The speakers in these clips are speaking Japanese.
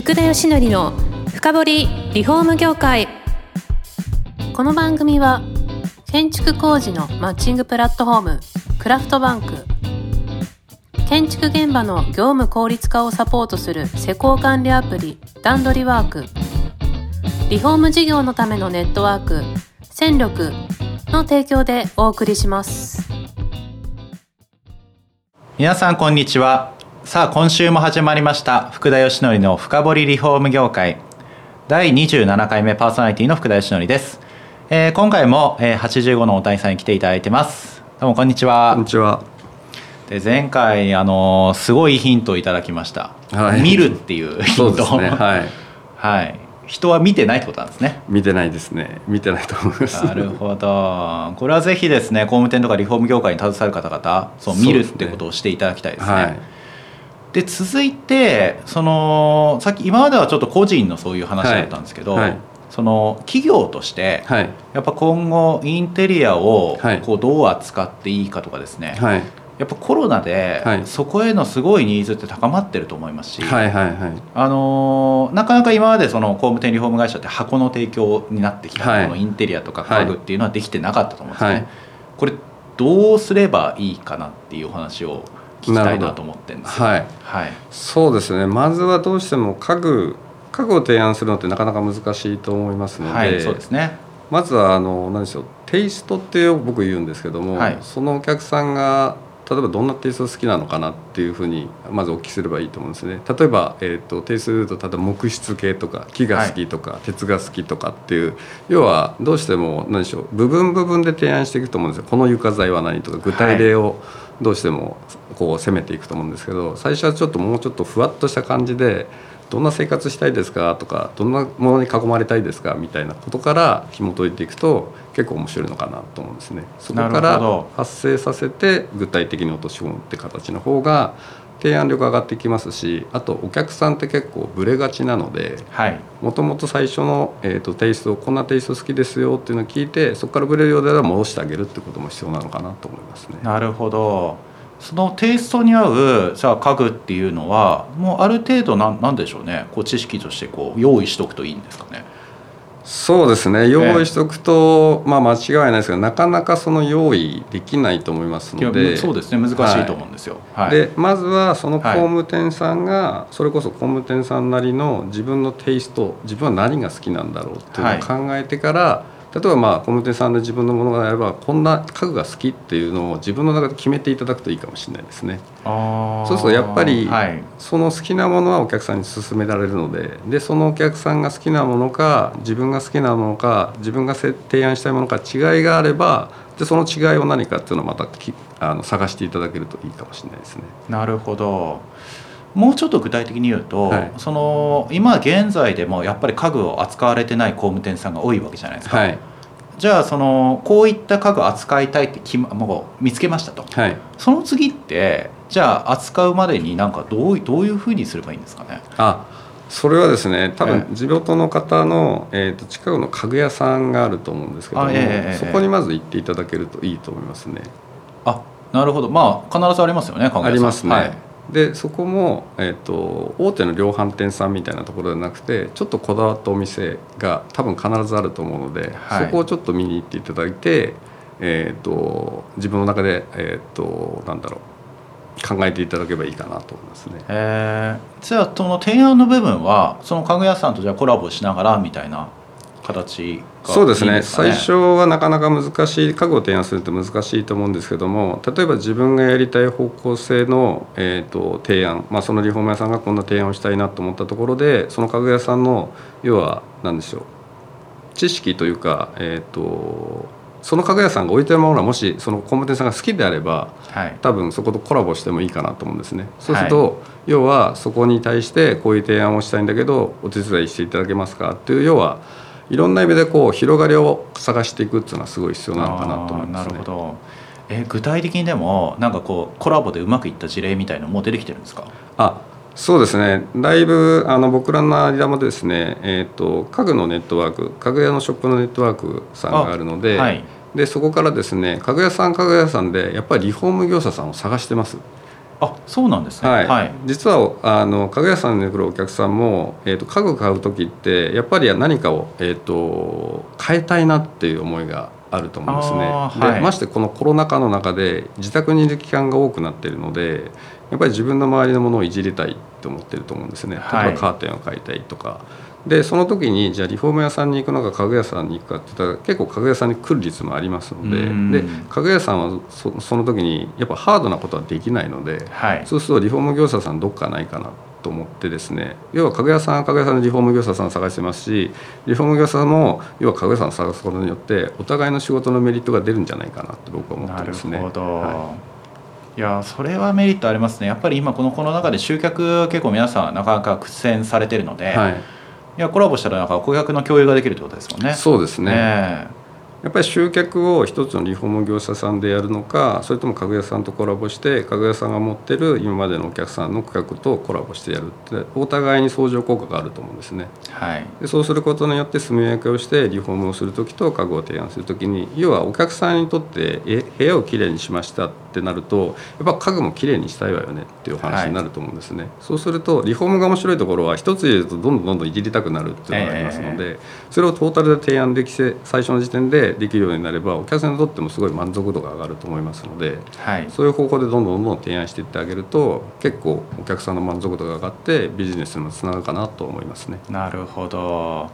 福田義則の深掘リフォーム業界。この番組は建築工事のマッチングプラットフォームクラフトバンク。建築現場の業務効率化をサポートする施工管理アプリ段取りワーク。リフォーム事業のためのネットワーク戦力の提供でお送りします。皆さんこんにちは。さあ今週も始まりました福田義則の深掘りリフォーム業界第27回目パーソナリティの福田義則です、えー今回も、えー85の大谷さんに来ていただいてますどうもこんにちはこんにちは。で前回あのーすごいヒントをいただきました、はい見るっていう ヒントそうですね。はい。はい人は見てないってことなんですね見てないですね。見てないと思います。なるほどこれはぜひですね工務店とかリフォーム業界に携わる方々そう見るってことをしていただきたいですねはい。で続いてそのさっき今まではちょっと個人のそういう話だったんですけど、はいはいその企業として、はい。やっぱ今後インテリアをはいこうどう扱っていいかとかですね、はい。やっぱコロナではいそこへのすごいニーズって高まってると思いますし、はい。はい。はい。あのーなかなか今までその工務店リフォーム会社って箱の提供になってきた、はいこのインテリアとか家具っていうのはできてなかったと思うんですね、はいこれどうすればいいかなっていうお話を聞きたいなと思ってるんですよ。はい。はい。そうですね。まずはどうしても家具家具を提案するのってなかなか難しいと思いますので、はい、そうですね。まずはあの何でしょうテイストってよく僕言うんですけども、はい。そのお客さんが例えばどんなテイスト好きなのかなっていうふうにまずお聞きすればいいと思うんですね。例えば、えー、とテイストで言うと例えば木質系とか木が好きとか、鉄が好きとかっていう要はどうしても何でしょう部分部分で提案していくと思うんですよ。この床材は何とか具体例をどうしてもこう攻めていくと思うんですけど最初はちょっともうちょっとふわっとした感じでどんな生活したいですかとかどんなものに囲まれたいですかみたいなことから紐解いていくと結構面白いのかなと思うんですね。そこからど発生させて具体的に落とし込むって形の方が提案力上がってきますしあとお客さんって結構ブレがちなのではい。もともと最初の、えー、とテイストこんなテイスト好きですよっていうのを聞いてそこからブレるようであれば戻してあげるってことも必要なのかなと思いますね。なるほど。そのテイストに合うじゃあ家具っていうのはもうある程度なんなんでしょうね。こう知識としてこう用意しとくといいんですかね。そうですね。用意しておくと、まあ、間違いないですけどなかなかその用意できないと思いますので。そうですね。難しいと思うんですよ。はい。でまずはその工はい。務店さんが、それこそ工務店さんなりの自分のテイスト自分は何が好きなんだろうっていうのを考えてから、例えばまあ工務店さんで自分のものがあればこんな家具が好きっていうのを自分の中で決めていただくといいかもしれないですね。そうするとやっぱりはい。その好きなものはお客さんに勧められるのででそのお客さんが好きなものか自分が好きなものか自分がせ提案したいものか違いがあればでその違いを何かっていうのをまたきあの探していただけるといいかもしれないですね。なるほど。もうちょっと具体的に言うと、はいその今現在でもやっぱり家具を扱われてない工務店さんが多いわけじゃないですか。はい、じゃあそのこういった家具扱いたいって決、ま、もう見つけましたと。はいその次ってじゃあ扱うまでになんかどういどういうふうにすればいいんですかね？あそれはですね多ええ分地元の方の、えー、と近くの家具屋さんがあると思うんですけども、あええそこにまず行っていただけるといいと思いますね。あなるほどまあ必ずありますよね家具屋さんありますね。はいでそこも、えー、と大手の量販店さんみたいなところじゃなくてちょっとこだわったお店が多分必ずあると思うので、はいそこをちょっと見に行っていただいて、えー、と自分の中で、えー、となんだろう考えていただければいいかなと思いますね。えーじゃあその提案の部分はその家具屋さんとじゃあコラボしながらみたいな形がそうですね。最初はなかなか難しい家具を提案するって難しいと思うんですけども例えば自分がやりたい方向性の、えー、と提案、まあ、そのリフォーム屋さんがこんな提案をしたいなと思ったところでその家具屋さんの要は何でしょう知識というか、えー、とその家具屋さんが置いてるものがもしその工務店さんが好きであればはい。多分そことコラボしてもいいかなと思うんですね。そうすると、要はそこに対してこういう提案をしたいんだけどお手伝いしていただけますか？っていう要はいろんな意味でこう広がりを探していくっていうのはすごい必要なのかなと思いますねなるほ。どえ具体的にでもなんかこうコラボでうまくいった事例みたいのもう出てきてるんですか？あそうですねだいぶあの僕らの間もですね、えー、と家具のネットワーク家具屋のショップのネットワークさんがあるので,、はいでそこからですね家具屋さん家具屋さんでやっぱりリフォーム業者さんを探してます。あそうなんですねはい、はい実はあの家具屋さんに来るお客さんも、えー、と家具買う時ってやっぱり何かを、えー、と変えたいなっていう思いがあると思うんですね。はいでましてこのコロナ禍の中で自宅にいる期間が多くなっているのでやっぱり自分の周りのものをいじりたいと思ってると思うんですね。はい例えばカーテンを買いたいとか。でその時にじゃあリフォーム屋さんに行くのか家具屋さんに行くかって言ったら結構家具屋さんに来る率もありますのでうん。で家具屋さんはそその時にやっぱハードなことはできないので、はい。そうするとリフォーム業者さんどっかないかなと思ってですね要は家具屋さんは家具屋さんでリフォーム業者さんを探してますしリフォーム業者さんも要は家具屋さんを探すことによってお互いの仕事のメリットが出るんじゃないかなって僕は思ってなるますね。ほど、、はい。やそれはメリットありますね。やっぱり今このコロナ禍で集客結構皆さんなかなか苦戦されてるので、、はいい、やコラボしたらなんか顧客の共有ができるってことですもんね。そうですね。ねやっぱり集客を一つのリフォーム業者さんでやるのかそれとも家具屋さんとコラボして家具屋さんが持ってる今までのお客さんの顧客とコラボしてやるってお互いに相乗効果があると思うんですね。はい。でそうすることによって住み分けをしてリフォームをする時と家具を提案する時に要はお客さんにとってえ部屋をきれいにしました。ってなるとやっぱ家具もきれいにしたいわよねっていう話になると思うんですね、そうするとリフォームが面白いところは一つ入れるとどんどんどんどんいじりたくなるっていうのがありますので、それをトータルで提案できて最初の時点でできるようになればお客さんにとってもすごい満足度が上がると思いますのではい。そういう方法でどんどんどんどん提案していってあげると結構お客さんの満足度が上がってビジネスにもつながるかなと思いますね。なるほど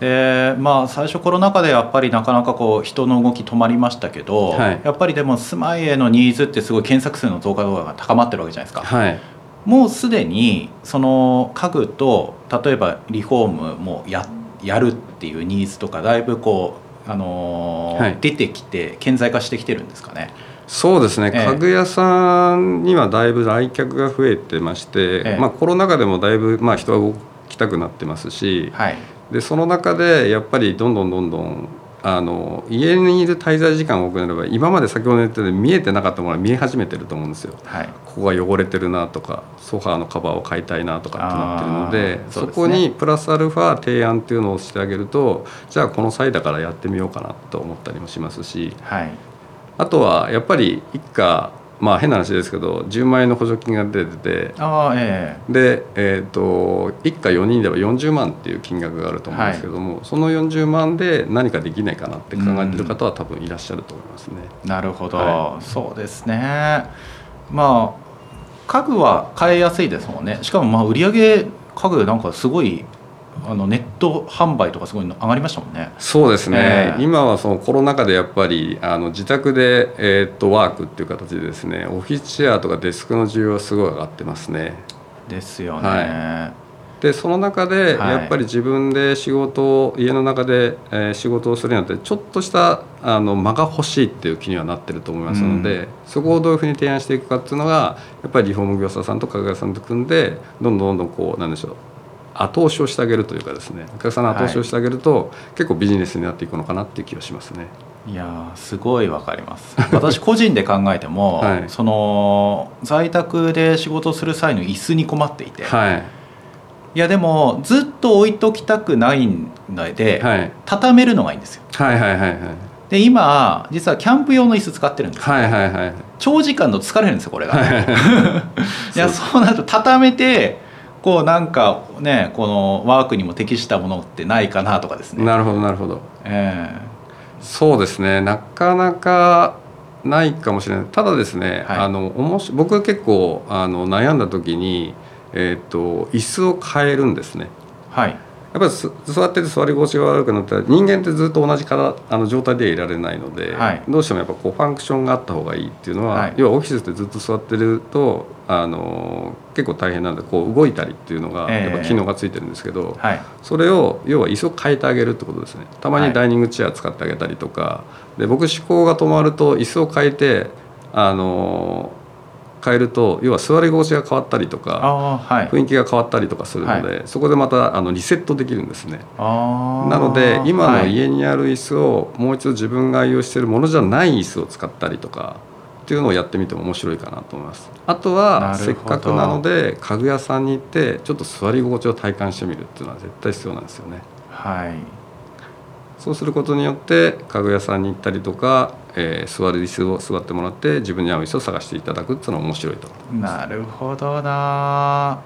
でまあ最初コロナ禍でやっぱりなかなかこう人の動き止まりましたけど、はい。やっぱりでも住まいへのニーズってすごい検索数の増加度が高まってるわけじゃないですか、はい。もうすでにその家具と例えばリフォームもややるっていうニーズとかだいぶこう、あのーはい。出てきて顕在化してきてるんですかね。そうですね、ええ家具屋さんにはだいぶ来客が増えてまして、ええ。まあ、コロナ禍でもだいぶ、まあ、人は動きたくなってますしはい、でその中でやっぱりどんどんどんどんあの家にいる滞在時間が多くなれば今まで先ほど言ったように見えてなかったものが見え始めてると思うんですよ。はい、ここが汚れてるなとかソファーのカバーを買いたいなとかってなってるのでそね。こにプラスアルファ提案っていうのをしてあげるとじゃあこの際だからやってみようかなと思ったりもしますし。はい、あとはやっぱり一家まあ変な話ですけど10万円の補助金が出ててああえで、えー、と一家4人では40万っていう金額があると思うんですけども、その40万で何かできないかなって考えてる方は多分いらっしゃると思いますね。えなるほど、はそうですね。まあ家具は買いやすいですもんね。しかもまあ売り上げ家具なんかすごいあのネット販売とかすごい上がりましたもんね。そうですね、ええ今はそのコロナ禍でやっぱりあの自宅で、えーっとワークっていう形でですねオフィスチェアとかデスクの需要はすごい上がってますね。ですよね。はでその中ではいやっぱり自分で仕事を家の中で、えー仕事をするにあたってちょっとしたあの間が欲しいっていう気にはなってると思いますので、そこをどういうふうに提案していくかっていうのがやっぱりリフォーム業者さんと家具屋さんと組んでどんどんどんどんこうなんでしょう後押しをしてあげるというかですねお客さんの後押しをしてあげると、結構ビジネスになっていくのかなっていう気がしますね。いやーすごいわかります。私個人で考えても、はい。その在宅で仕事をする際の椅子に困っていて、い、はい。やでもずっと置いときたくないので、はい。畳めるのがいいんですよ。はいはいはいはい。で今実はキャンプ用の椅子使ってるんですよ。はいはいはい。長時間の疲れるんですよこれが、はい。いやそうなると畳めてこうなんかねこのワークにも適したものってないかなとかですね。なるほどなるほど。えそうですね。なかなかないかもしれない。ただですね、はい。あのおもし僕は結構あの悩んだ時に、えー、と椅子を変えるんですね。えはい。やっぱりす座ってて座り心地が悪くなったら人間ってずっと同じからあの状態ではいられないので、はい。どうしてもやっぱこうファンクションがあった方がいいっていうのは、はい。要はオフィスでずっと座ってるとあの結構大変なんでこう動いたりっていうのがええ。やっぱ機能がついてるんですけど、はい。それを要は椅子を変えてあげるってことですね。たまはい。にダイニングチェア使ってあげたりとか、で僕思考が止まると椅子を変えてあの変えると要は座り心地が変わったりとかはい。雰囲気が変わったりとかするので、そこでまたあのリセットできるんですね。なので今のはい。家にある椅子をもう一度自分が愛用しているものじゃない椅子を使ったりとかっていうのをやってみても面白いかなと思います。あとなはせっかくなので家具屋さんに行ってちょっと座り心地を体感してみるっていうのは絶対必要なんですよね。はい。そうすることによって家具屋さんに行ったりとか、えー座る椅子を座ってもらって自分に合う椅子を探していただくっていうのは面白いと。なるほどな。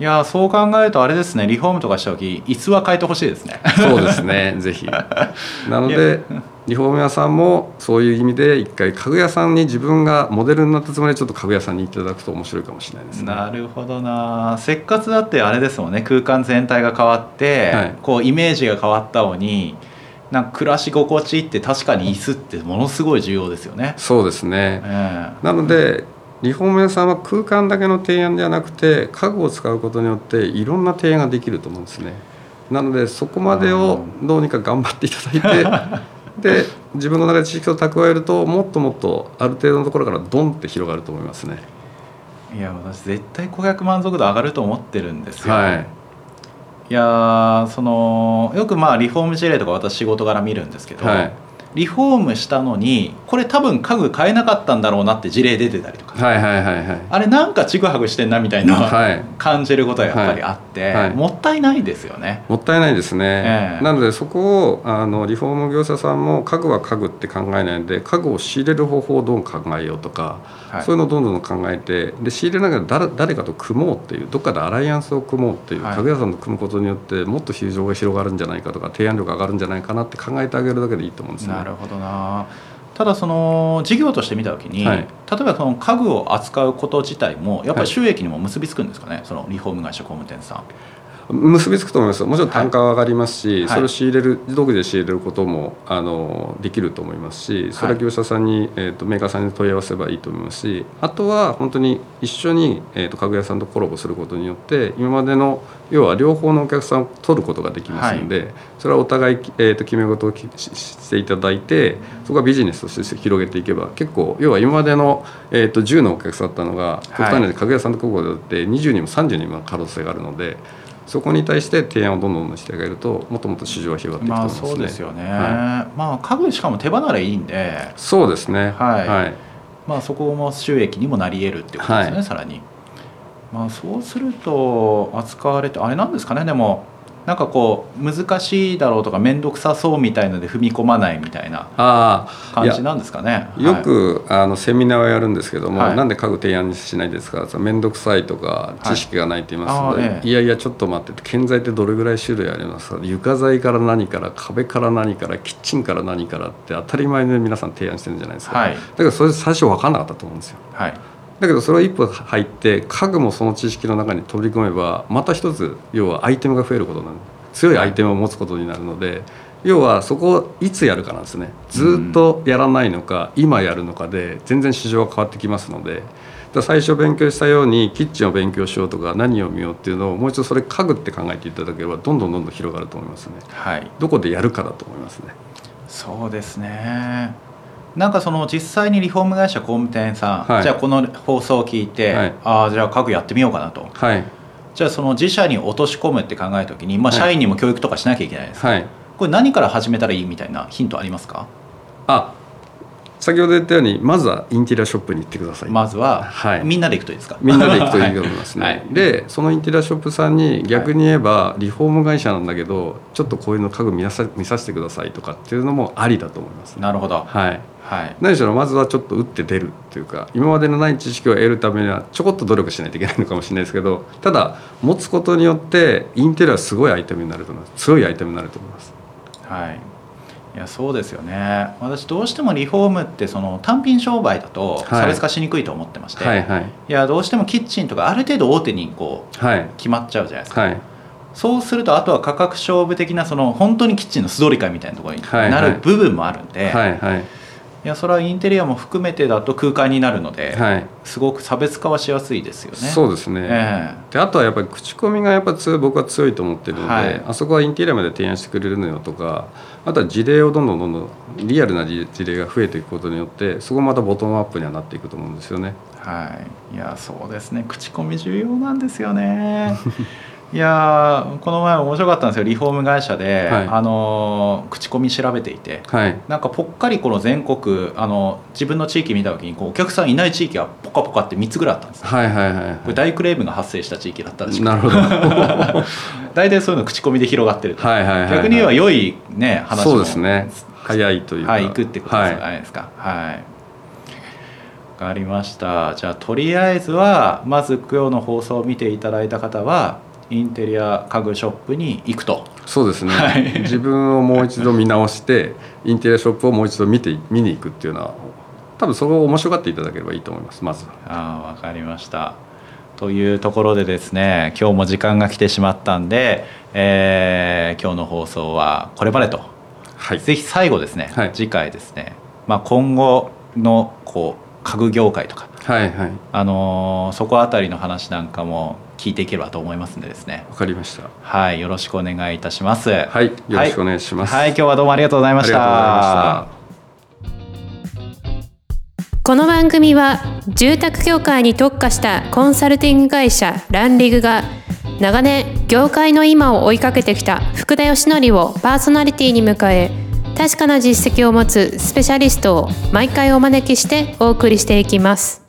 いやそう考えるとあれですね。リフォームとかした時椅子は変えてほしいですね。そうですね。ぜひ。なのいでリフォーム屋さんもそういう意味で一回家具屋さんに自分がモデルになったつもりでちょっと家具屋さんに行っていただくと面白いかもしれないですね。なるほどな。せっかつだってあれですもんね。空間全体が変わって、はい。こうイメージが変わったのになんか暮らし心地って確かに椅子ってものすごい重要ですよね。そうですね。えなのでリフォーム屋さんは空間だけの提案ではなくて家具を使うことによっていろんな提案ができると思うんですね。なのでそこまでをどうにか頑張っていただいて で自分の中で知識を蓄えるともっともっとある程度のところからドンって広がると思いますね。えいや私絶対顧客満足度上がると思ってるんですよ。はいいやーそのよくまあリフォーム事例とか私仕事柄見るんですけど、はい。リフォームしたのにこれ多分家具買えなかったんだろうなって事例出てたりとか、はいはいはいはい。あれなんかちぐはぐしてんなみたいな、はい。感じることがやっぱりあって、はい。はい。もったいないですよね。もったいないですね、ええ。なのでそこをあのリフォーム業者さんも家具は家具って考えないので家具を仕入れる方法をどう考えようとか、はい。そういうのをどんどん考えてで仕入れながら誰誰かと組もうっていうどっかでアライアンスを組もうっていう、はい。家具屋さんと組むことによってもっと市場が広がるんじゃないかとか提案力が上がるんじゃないかなって考えてあげるだけでいいと思うんですね。なるほどなただその事業として見た時に、はい例えばその家具を扱うこと自体もやっぱはいり収益にも結びつくんですかね、そのリフォーム会社工務店さん。結びつくと思います。もちろん単価は上がりますし、はい。それを仕入れる独自で仕入れることもあのできると思いますしそれは業者さんに、えー、とメーカーさんに問い合わせばいいと思いますしあとは本当に一緒に、えー、と家具屋さんとコラボすることによって今までの要は両方のお客さんを取ることができますので、それはお互い、えー、と決め事をきししていただいてそこはビジネスとして広げていけば結構要は今までの、えー、と10のお客さんだったのが極端に家具屋さんとコラボでやって20人も30人も可能性があるので。そこに対して提案をどんどんしてあげるともっともっと市場は広がっていくとまあ思いますね。そうですよね、はまあ家具しかも手離れいいんでい、そうですね。はいはい。まあそこも収益にもなり得るっていうことですね、はいさらにまあそうすると扱われてあれなんですかねでもなんかこう難しいだろうとか面倒くさそうみたいので踏み込まないみたいな感じなんですかね？よく、あのセミナーをやるんですけども、はい。なんで家具提案にしないですか？面倒くさいとか知識がないって言いますので、あーええいやいやちょっと待って建材ってどれぐらい種類あります？か床材から何から壁から何からキッチンから何からって当たり前で皆さん提案してるんじゃないですか、はい。だけどそれ最初分かんなかったと思うんですよ。はいだけどそれを一歩入って家具もその知識の中に取り込めばまた一つ要はアイテムが増えることになる。強いアイテムを持つことになるので要はそこをいつやるかなんですね。ずっとやらないのか今やるのかで全然市場が変わってきますので最初勉強したようにキッチンを勉強しようとか何を見ようっていうのをもう一度それ家具って考えていただければどんどんどんどん広がると思いますね。はい。どこでやるかだと思いますね。そうですねなんかその実際にリフォーム会社工務店さん、はい。じゃあこの放送を聞いて、はい。ああじゃあ家具やってみようかなと。はい。じゃあその自社に落とし込むって考えた時に、まあ、はい。社員にも教育とかしなきゃいけないです、はい。これ何から始めたらいいみたいなヒントありますか？あ先ほど言ったようにまずはインテリアショップに行ってください。まずは、はい。みんなで行くといいですか？みんなで行くといいと思いますね。はい。でそのインテリアショップさんに逆に言えばリフォーム会社なんだけどちょっとこういうの家具見なさ見させてくださいとかっていうのもありだと思います、ね。なるほど。はい。はい。何しろまずはちょっと打って出るっていうか今までのない知識を得るためにはちょこっと努力しないといけないのかもしれないですけどただ持つことによってインテリアはすごいアイテムになると思います。強いアイテムになると思います。はいいやそうですよね。私どうしてもリフォームってその単品商売だとはい。差別化しにくいと思ってまして、はいはい。いやどうしてもキッチンとかある程度大手にこうはい。決まっちゃうじゃないですか、はい。そうするとあとは価格勝負的なその本当にキッチンの素通り会みたいなところにはいなる部分もあるんで、いはいはいやそれはインテリアも含めてだと空間になるので、はいすごく差別化はしやすいですよね。そうですね、えであとはやっぱり口コミがやっぱ強い僕は強いと思ってるので、はいあそこはインテリアまで提案してくれるのよとかあとは事例をどんどんどんどんリアルな事事例が増えていくことによってそこもまたボトムアップにはなっていくと思うんですよね。えはい、いやそうですね口コミ重要なんですよね。いやこの前面白かったんですよリフォーム会社で、はい。あの口コミ調べていて。はい。なんかぽっかりこの全国あの自分の地域見た時にこうお客さんいない地域がポカポカって3つぐらいあったんですよ。はいはいはいこれ大クレームが発生した地域だったらしくて。なるほど。は 大体そういうの口コミで広がってるはいはいはい逆に言えば良いね話もそうですね。早いというか。はい行くってことじゃないですか。はい。わかりました。じゃあとりあえずはまず今日の放送を見ていただいた方はインテリア家具ショップに行くと。そうですね、はい。自分をもう一度見直してインテリアショップをもう一度見て見に行くっていうのは多分それを面白がっていただければいいと思いますまずは。ああわかりました。というところでですね今日も時間が来てしまったんで、えー今日の放送はこれまでと。はい。ぜひ最後ですね、はい。次回ですね、まあ、今後のこう家具業界とか、はいはい。あのーそこあたりの話なんかも聞いていければと思いますんでですね。わかりました。はいよろしくお願いいたします。ははいよろしくお願いします。はい、今日はどうもありがとうございました。ありがとうございました。この番組は住宅業界に特化したコンサルティング会社ランリグが長年業界の今を追いかけてきた福田義則をパーソナリティに迎え確かな実績を持つスペシャリストを毎回お招きしてお送りしていきます